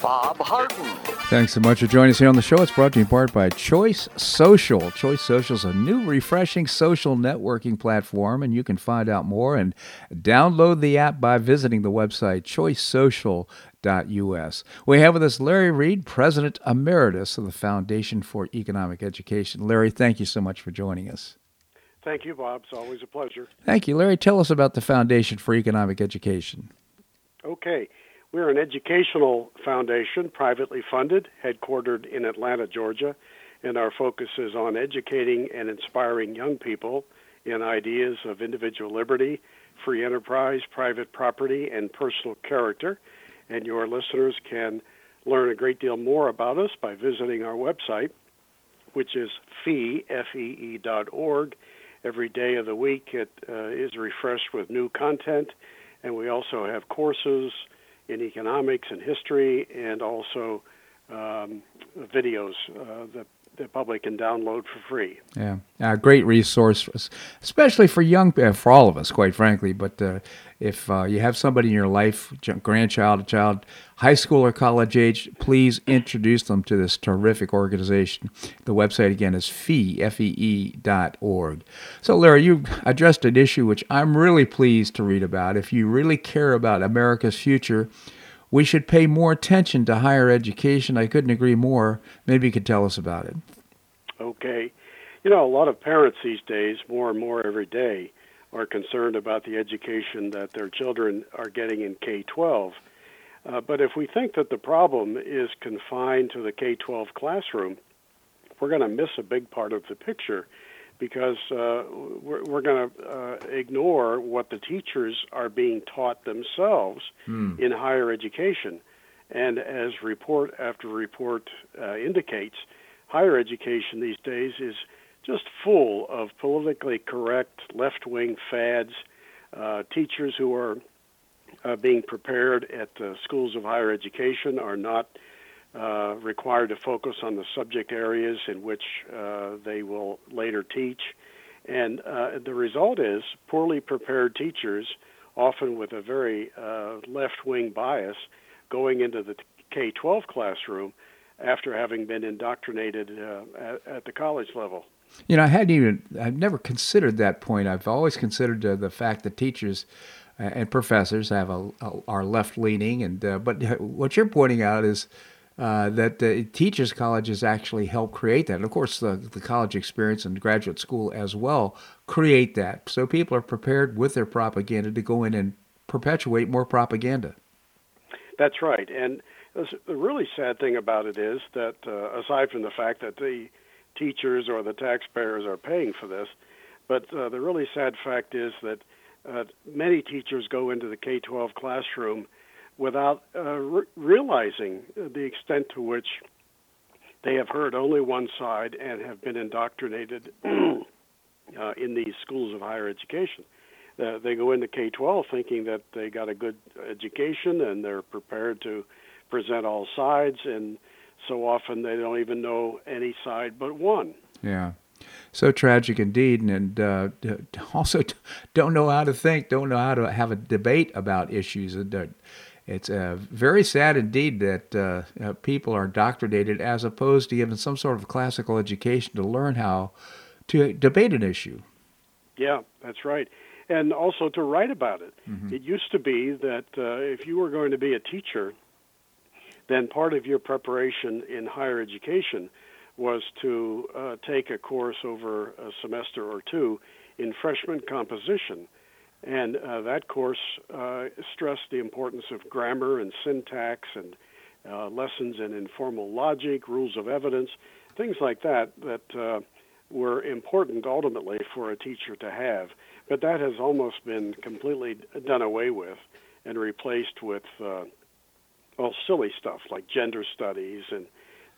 Bob Harden. Thanks so much for joining us here on the show. It's brought to you in part by Choice Social. Choice Social is a new, refreshing social networking platform, and you can find out more and download the app by visiting the website choicesocial.us. We have with us Larry Reed, President Emeritus of the Foundation for Economic Education. Larry, thank you so much for joining us. Thank you, Bob. It's always a pleasure. Thank you. Larry, tell us about the Foundation for Economic Education. Okay. We're an educational foundation, privately funded, headquartered in Atlanta, Georgia, and our focus is on educating and inspiring young people in ideas of individual liberty, free enterprise, private property, and personal character. And your listeners can learn a great deal more about us by visiting our website, which is fee, F-E-E dot org. Every day of the week it uh, is refreshed with new content, and we also have courses in economics and history, and also um, videos uh, that the public can download for free. Yeah, a great resource, especially for young, uh, for all of us, quite frankly. But uh, if uh, you have somebody in your life, grandchild, a child, high school or college age, please introduce them to this terrific organization. The website again is fee, F-E-E dot org. So, Larry, you addressed an issue which I'm really pleased to read about. If you really care about America's future, we should pay more attention to higher education. I couldn't agree more. Maybe you could tell us about it. Okay. You know, a lot of parents these days, more and more every day, are concerned about the education that their children are getting in K 12. Uh, but if we think that the problem is confined to the K 12 classroom, we're going to miss a big part of the picture because uh, we're, we're going to uh, ignore what the teachers are being taught themselves mm. in higher education. And as report after report uh, indicates, higher education these days is just full of politically correct left wing fads, uh, teachers who are uh, being prepared at uh, schools of higher education are not uh, required to focus on the subject areas in which uh, they will later teach. And uh, the result is poorly prepared teachers, often with a very uh, left wing bias, going into the K 12 classroom after having been indoctrinated uh, at, at, the college level. You know, I hadn't even, I've never considered that point. I've always considered the fact that teachers and professors have a, a are left leaning, and but what you're pointing out is uh, that the teachers colleges actually help create that. And of course, the, the college experience and graduate school as well create that. So people are prepared with their propaganda to go in and perpetuate more propaganda. That's right. And the really sad thing about it is that, uh, aside from the fact that the teachers or the taxpayers are paying for this, but uh, the really sad fact is that uh, many teachers go into the K 12 classroom without uh, re- realizing the extent to which they have heard only one side and have been indoctrinated uh, in these schools of higher education. Uh, they go into K 12 thinking that they got a good education and they're prepared to present all sides, and so often they don't even know any side but one. Yeah. So tragic indeed, and uh, also don't know how to think, don't know how to have a debate about issues. Uh, it's uh, very sad indeed that uh, uh, people are indoctrinated as opposed to given some sort of classical education to learn how to debate an issue. Yeah, that's right. And also to write about it. Mm-hmm. It used to be that uh, if you were going to be a teacher, then part of your preparation in higher education was to uh, take a course over a semester or two in freshman composition and uh, that course uh, stressed the importance of grammar and syntax and uh, lessons in informal logic, rules of evidence, things like that, that uh, were important ultimately for a teacher to have. But that has almost been completely done away with and replaced with, uh, well, silly stuff like gender studies and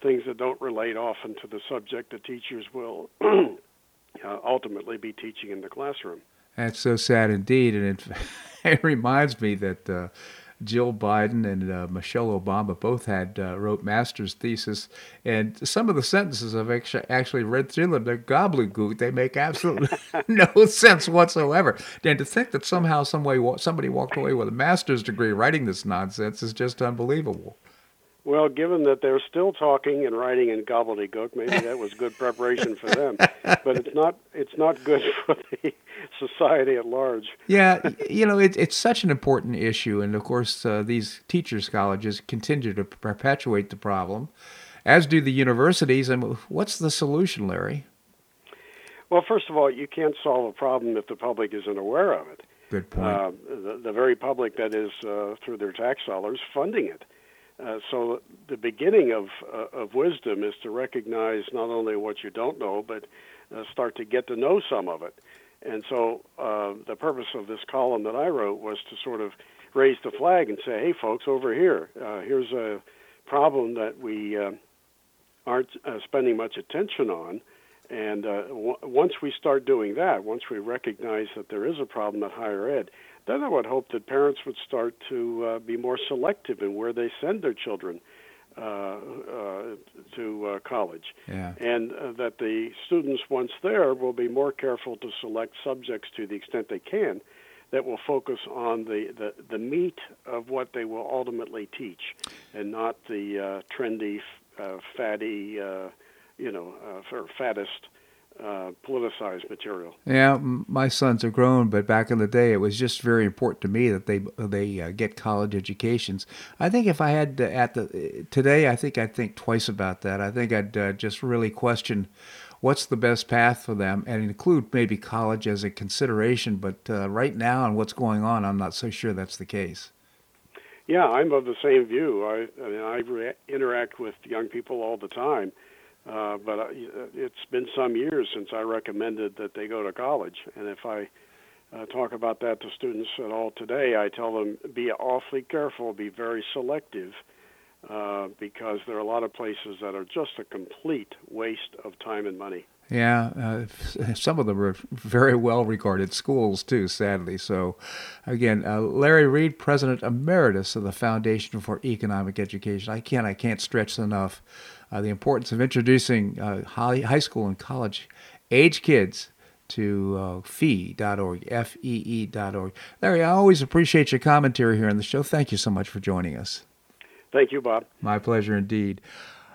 things that don't relate often to the subject that teachers will uh, ultimately be teaching in the classroom. That's so sad indeed, and it, it reminds me that uh, Jill Biden and uh, Michelle Obama both had uh, wrote master's thesis, and some of the sentences I've actually, actually read through them. They're gobbledygook. They make absolutely no sense whatsoever. And to think that somehow, some way, somebody walked away with a master's degree writing this nonsense is just unbelievable. Well, given that they're still talking and writing in gobbledygook, maybe that was good preparation for them. But it's not. It's not good for the society at large. Yeah, you know, it, it's such an important issue, and of course, uh, these teachers' colleges continue to perpetuate the problem, as do the universities. And what's the solution, Larry? Well, first of all, you can't solve a problem if the public isn't aware of it. Good point. Uh, the, the very public that is, uh, through their tax dollars, funding it. Uh, so the beginning of uh, of wisdom is to recognize not only what you don't know, but uh, start to get to know some of it. And so uh, the purpose of this column that I wrote was to sort of raise the flag and say, hey, folks, over here, uh, here's a problem that we uh, aren't spending much attention on. And w- once we start doing that, once we recognize that there is a problem at higher ed, then I would hope that parents would start to uh, be more selective in where they send their children uh, uh, to uh, college, Yeah. and uh, that the students, once there, will be more careful to select subjects to the extent they can that will focus on the, the, the meat of what they will ultimately teach, and not the uh, trendy, uh, fatty, uh, you know, uh, or fattest uh, politicized material. Yeah, my sons are grown, but back in the day, it was just very important to me that they they uh, get college educations. I think if I had to, at the today, I think I'd think twice about that. I think I'd uh, just really question what's the best path for them, and include maybe college as a consideration. But uh, right now, and what's going on, I'm not so sure that's the case. Yeah, I'm of the same view. I, I mean, I re- interact with young people all the time, uh, but it's been some years since I recommended that they go to college. And if I uh, talk about that to students at all today, I tell them be awfully careful, be very selective, uh, because there are a lot of places that are just a complete waste of time and money. Yeah, uh, some of them are very well regarded schools too, sadly. So, again, uh, Larry Reed, President Emeritus of the Foundation for Economic Education. I can't, I can't stress enough the importance of introducing uh, high, high school and college age kids to uh, fee.org, F-E-E.org. Larry, I always appreciate your commentary here on the show. Thank you so much for joining us. Thank you, Bob. My pleasure indeed.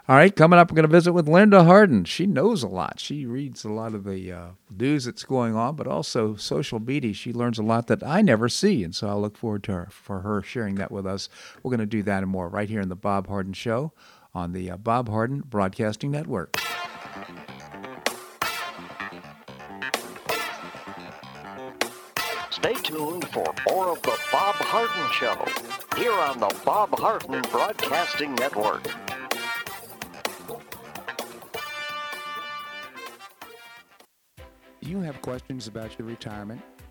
All right, coming up, we're going to visit with Linda Harden. She knows a lot. She reads a lot of the uh, news that's going on, but also social media. She learns a lot that I never see, and so I look forward to her, for her sharing that with us. We're going to do that and more right here in the Bob Harden Show on the uh, Bob Harden Broadcasting Network. Stay tuned for more of the Bob Harden Show here on the Bob Harden Broadcasting Network. Do you have questions about your retirement?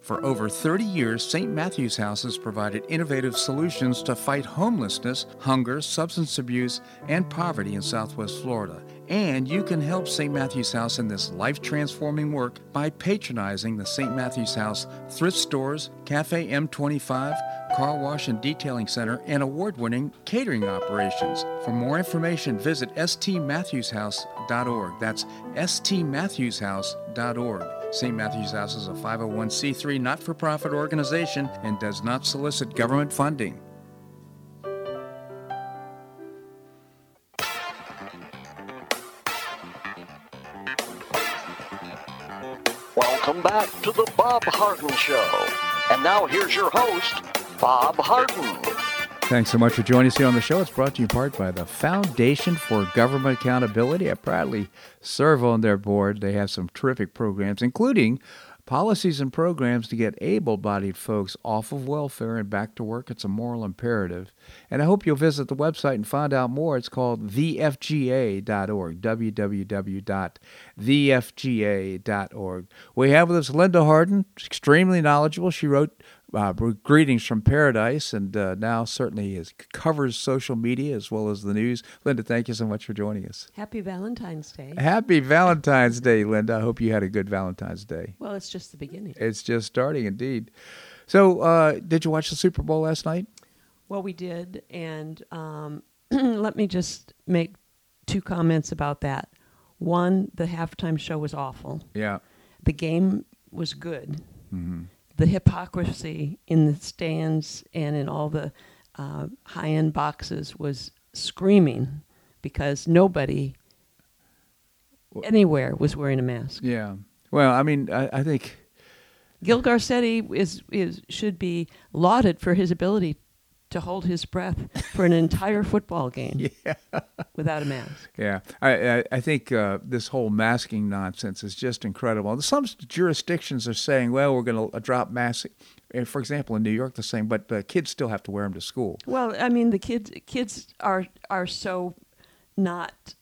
For over 30 years, St. Matthew's House has provided innovative solutions to fight homelessness, hunger, substance abuse, and poverty in Southwest Florida. And you can help St. Matthew's House in this life transforming work by patronizing the St. Matthew's House thrift stores, Cafe M25, car wash and detailing center, and award winning catering operations. For more information, visit stmatthewshouse.org. That's stmatthewshouse.org. St. Matthew's House is a 501c3 not for profit organization and does not solicit government funding. Welcome back to the Bob Harden Show. And now here's your host, Bob Harden. Thanks so much for joining us here on the show. It's brought to you in part by the Foundation for Government Accountability. I proudly serve on their board. They have some terrific programs, including policies and programs to get able bodied folks off of welfare and back to work. It's a moral imperative. And I hope you'll visit the website and find out more. It's called thefga.org, www.thefga.org. We have with us Linda Harden, extremely knowledgeable. She wrote uh, greetings from paradise, and uh, now certainly is, covers social media as well as the news. Linda, thank you so much for joining us. Happy Valentine's Day. Happy Valentine's Day, Linda. I hope you had a good Valentine's Day. Well, it's just the beginning. It's just starting, indeed. So, uh, did you watch the Super Bowl last night? Well, we did, and um, let me just make two comments about that. One, the halftime show was awful. Yeah. The game was good. Mm-hmm. The hypocrisy in the stands and in all the uh, high end boxes was screaming because nobody anywhere was wearing a mask. Yeah. Well, I mean, I, I think Gil Garcetti is, is should be lauded for his ability to hold his breath for an entire football game yeah. without a mask. Yeah, I I, I think uh, this whole masking nonsense is just incredible. Some jurisdictions are saying, well, we're going to drop masking. For example, in New York, they're saying, but uh, kids still have to wear them to school. Well, I mean, the kids kids are are so not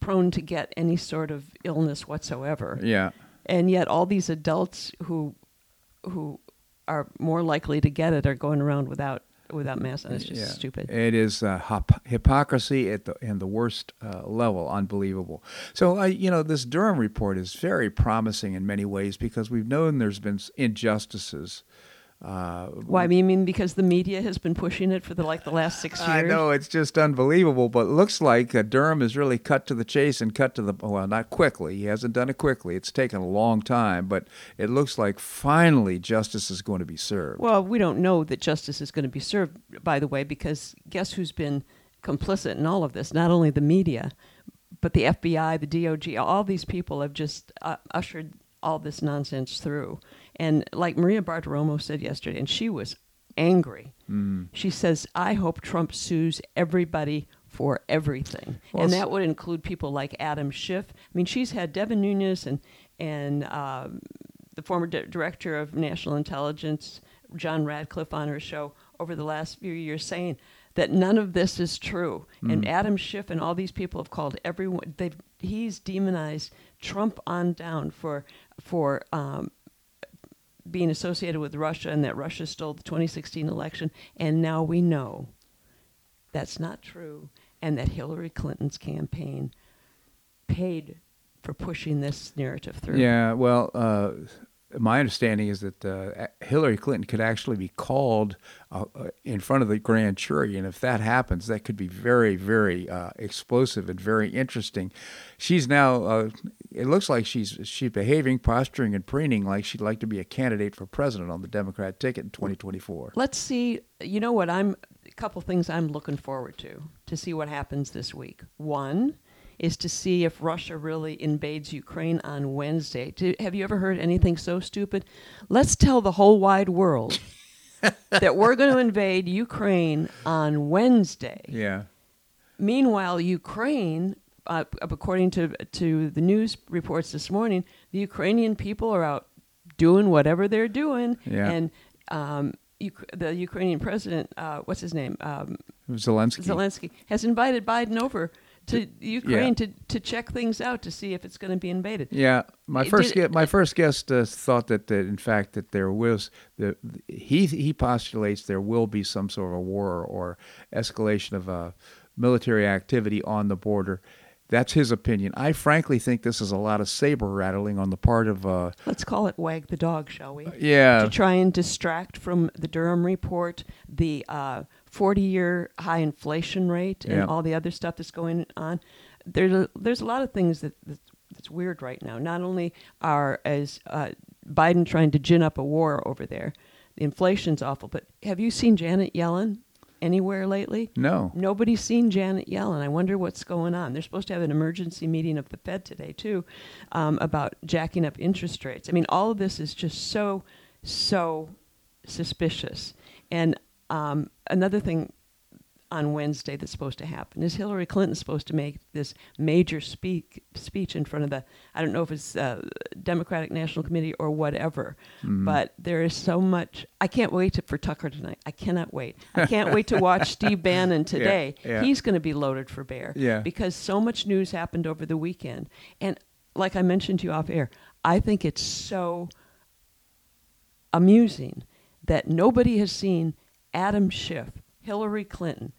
prone to get any sort of illness whatsoever. Yeah. And yet, all these adults who who are more likely to get it are going around without without masks. It's just yeah. stupid. It is uh, hop- hypocrisy at the and the worst uh, level. Unbelievable. So, uh, you know, this Durham report is very promising in many ways because we've known there's been injustices uh, Why? I mean, because the media has been pushing it for the like the last six years. I know it's just unbelievable, but it looks like uh, Durham has really cut to the chase and cut to the well, not quickly. He hasn't done it quickly. It's taken a long time, but it looks like finally justice is going to be served. Well, we don't know that justice is going to be served, by the way, because guess who's been complicit in all of this? Not only the media, but the FBI, the DOJ. All these people have just uh, ushered all this nonsense through. And like Maria Bartiromo said yesterday, and she was angry. Mm. She says, I hope Trump sues everybody for everything. Well, and that would include people like Adam Schiff. I mean, she's had Devin Nunes and, and um, the former di- director of national intelligence, John Ratcliffe, on her show over the last few years saying that none of this is true. Mm. And Adam Schiff and all these people have called everyone, they've, he's demonized Trump on down for, for um, being associated with Russia and that Russia stole the 2016 election. And now we know that's not true and that Hillary Clinton's campaign paid for pushing this narrative through. Yeah, well, uh, my understanding is that uh, Hillary Clinton could actually be called uh, uh, in front of the grand jury, and if that happens, that could be very, very uh, explosive and very interesting. She's now. Uh, it looks like she's she's behaving, posturing, and preening like she'd like to be a candidate for president on the Democrat ticket in 2024. Let's see. You know what? I'm a couple things I'm looking forward to to see what happens this week. One is to see if Russia really invades Ukraine on Wednesday. Do, have you ever heard anything so stupid? Let's tell the whole wide world that we're going to invade Ukraine on Wednesday. Yeah. Meanwhile, Ukraine, uh, according to to the news reports this morning, the Ukrainian people are out doing whatever they're doing, Yeah. and um, the Ukrainian president, uh, what's his name, um, Zelensky. Zelensky, has invited Biden over to Ukraine to, to check things out to see if it's going to be invaded. Yeah, my first did- my first guest uh, thought that, that in fact that there was the he he postulates there will be some sort of a war or escalation of uh, military activity on the border. That's his opinion. I frankly think this is a lot of saber rattling on the part of uh, Let's call it wag the dog, shall we? yeah To try and distract from the Durham report, the 40 year high inflation rate, and Yeah. all the other stuff that's going on. There's a, there's a lot of things that, that that's weird right now. Not only are as uh, Biden trying to gin up a war over there, the inflation's awful. But have you seen Janet Yellen anywhere lately? no Nobody's seen Janet Yellen. I wonder what's going on. They're supposed to have an emergency meeting of the Fed today, too, um, about jacking up interest rates. I mean, all of this is just so, so suspicious. And um, another thing on Wednesday that's supposed to happen is Hillary Clinton's supposed to make this major speak, speech in front of the, I don't know if it's uh, Democratic National Committee or whatever, Mm-hmm. but there is so much. I can't wait to, for Tucker tonight. I cannot wait. I can't wait to watch Steve Bannon today. yeah. He's going to be loaded for bear Yeah. because so much news happened over the weekend. And like I mentioned to you off air, I think it's so amusing that nobody has seen Adam Schiff, Hillary Clinton,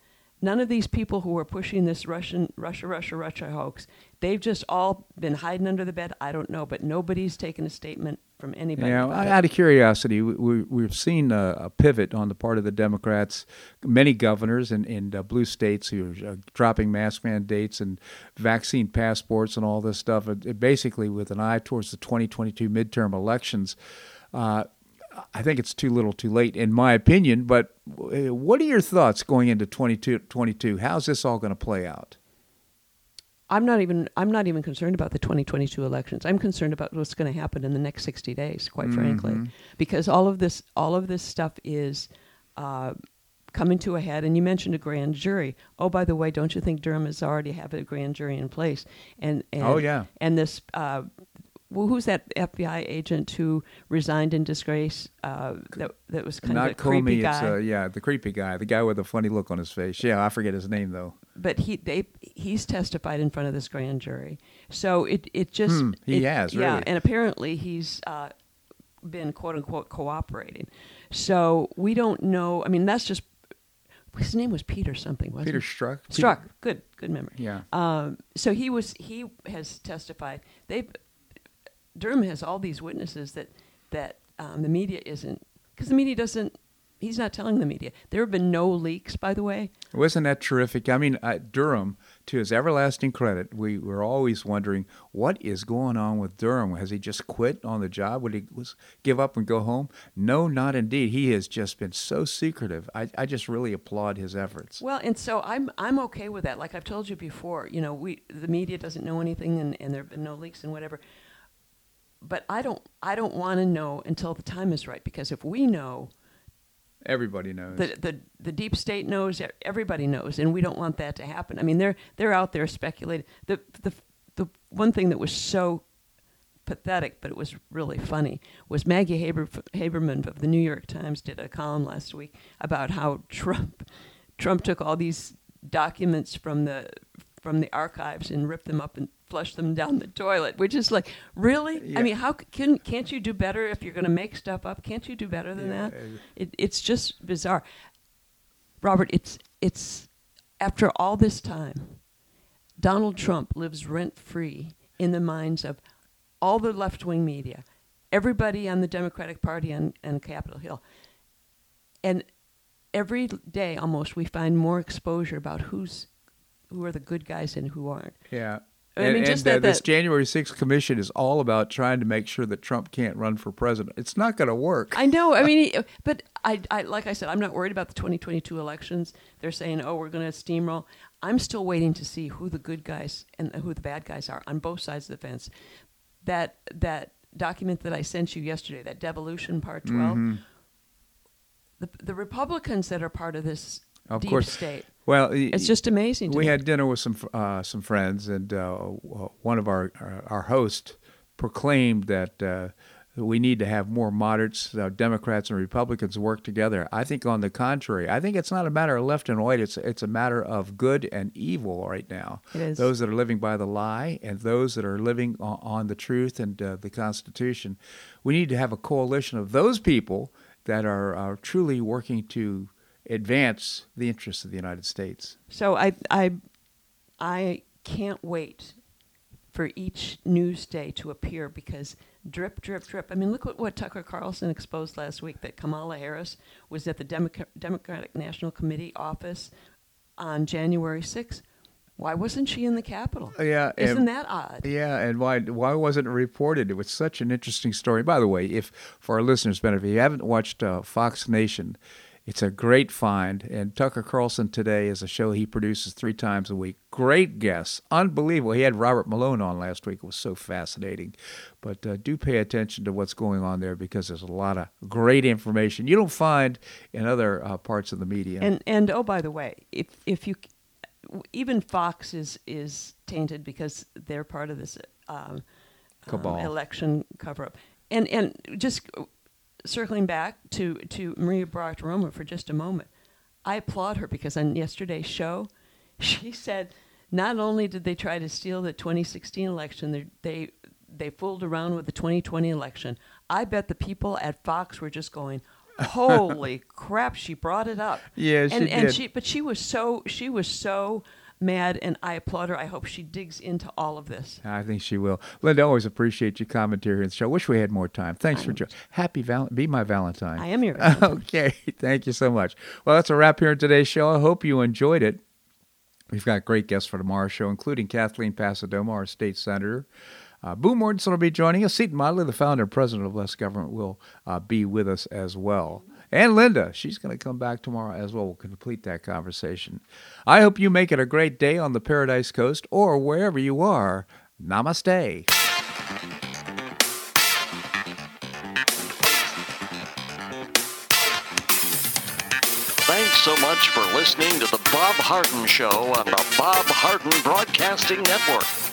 none of these people who are pushing this Russian Russia Russia Russia hoax, they've just all been hiding under the bed. I don't know, but nobody's taken a statement from anybody. It. out of curiosity, we, we, we've seen a, a pivot on the part of the Democrats. Many governors in, in uh, blue states who are uh, dropping mask mandates and vaccine passports and all this stuff, it, it basically with an eye towards the 2022 midterm elections. Uh, I think it's too little too late, in my opinion. But uh, what are your thoughts going into 2022? How's this all going to play out? I'm not even I'm not even concerned about the 2022 elections. I'm concerned about what's going to happen in the next 60 days, quite frankly, because all of this all of this stuff is uh, coming to a head. And you mentioned a grand jury. Oh, by the way, don't you think Durham has already have a grand jury in place? And, and Oh, yeah. and this. Uh, well, who's that FBI agent who resigned in disgrace? Uh, that that was kind Not of a creepy Comey, guy. it's uh, yeah, the creepy guy, the guy with the funny look on his face. Yeah, I forget his name though. but he they he's testified in front of this grand jury. So it it just Hmm, he it- has, yeah, really. and apparently he's uh, been quote unquote cooperating. So we don't know. I mean, that's just his name was Peter something, wasn't it? Peter? Strzok. Strzok. Good, good memory. Yeah. Um, so he was he has testified. They Durham has all these witnesses that that um, the media isn't because the media doesn't. He's not telling the media. There have been no leaks, by the way. Wasn't that terrific? I mean, uh, Durham, to his everlasting credit, we were always wondering what is going on with Durham. Has he just quit on the job? Would he was give up and go home? No, not indeed. He has just been so secretive. I, I just really applaud his efforts. Well, and so I'm I'm okay with that. Like I've told you before, you know, we the media doesn't know anything, and, and there have been no leaks and whatever. But I don't I don't want to know until the time is right because if we know, Everybody knows. the the the deep state knows, everybody knows, and we don't want that to happen. I mean, they're they're out there speculating. The the the one thing that was so pathetic, but it was really funny, was Maggie Haber, Haberman of the New York Times did a column last week about how Trump Trump took all these documents from the from the archives and ripped them up and flushed them down the toilet, which is like, really? Yeah. I mean, how can can't you do better if you're going to make stuff up? Can't you do better than Yeah, that? It, it's just bizarre. Robert, it's it's after all this time, Donald Trump lives rent free in the minds of all the left wing media, everybody on the Democratic Party and, on Capitol Hill. And every day almost we find more exposure about who's who are the good guys and who aren't. yeah. I and mean, just and, uh, that- this January 6th commission is all about trying to make sure that Trump can't run for president. It's not going to work. I know. I mean, but I, I, like I said, I'm not worried about the 2022 elections. They're saying, oh, we're going to steamroll. I'm still waiting to see who the good guys and who the bad guys are on both sides of the fence. That that document that I sent you yesterday, that devolution part 12, Mm-hmm. the the Republicans that are part of this Of deep course. state. Well, It's just amazing. To we me. had dinner with some uh, some friends, and uh, one of our our, our hosts proclaimed that uh, we need to have more moderates, uh, Democrats and Republicans work together. I think, on the contrary, I think it's not a matter of left and right. It's it's a matter of good and evil right now. It is. Those that are living by the lie and those that are living on, on the truth and uh, the Constitution. We need to have a coalition of those people that are, are truly working to advance the interests of the United States. So I I I can't wait for each news day to appear because drip, drip, drip. I mean, look what, what Tucker Carlson exposed last week that Kamala Harris was at the Democ- Democratic National Committee office on January 6th. Why wasn't she in the Capitol? Yeah, Isn't that odd? Yeah, and why why wasn't it reported? It was such an interesting story. By the way, if for our listeners' benefit, if you haven't watched uh, Fox Nation, it's a great find. And Tucker Carlson today is a show he produces three times a week. Great guests, unbelievable. He had Robert Malone on last week. It was so fascinating. But uh, do pay attention to what's going on there because there's a lot of great information you don't find in other uh, parts of the media. And and oh, by the way, if if you even Fox is is tainted because they're part of this um, um, election cover up. And and just circling back to to Maria Bartiromo for just a moment, I applaud her because on yesterday's show, she said not only did they try to steal the 2016 election, they they they fooled around with the 2020 election. I bet the people at Fox were just going, Holy crap! She brought it up. Yeah, she and, and did. she, but she was so she was so mad, and I applaud her. I hope she digs into all of this. I think she will. Linda, always appreciate your commentary on the show. Wish we had more time. Thanks for joining. Happy val- be my Valentine. I am your Valentine. okay, thank you so much. Well, that's a wrap here in today's show. I hope you enjoyed it. We've got great guests for tomorrow's show, including Kathleen Passidomo, our state senator. Uh, Boo Mortenson will be joining us. Seton Motley, the founder and president of Less Government, will uh, be with us as well. And Linda, she's going to come back tomorrow as well. We'll complete that conversation. I hope you make it a great day on the Paradise Coast or wherever you are. Namaste. Thanks so much for listening to The Bob Harden Show on the Bob Harden Broadcasting Network.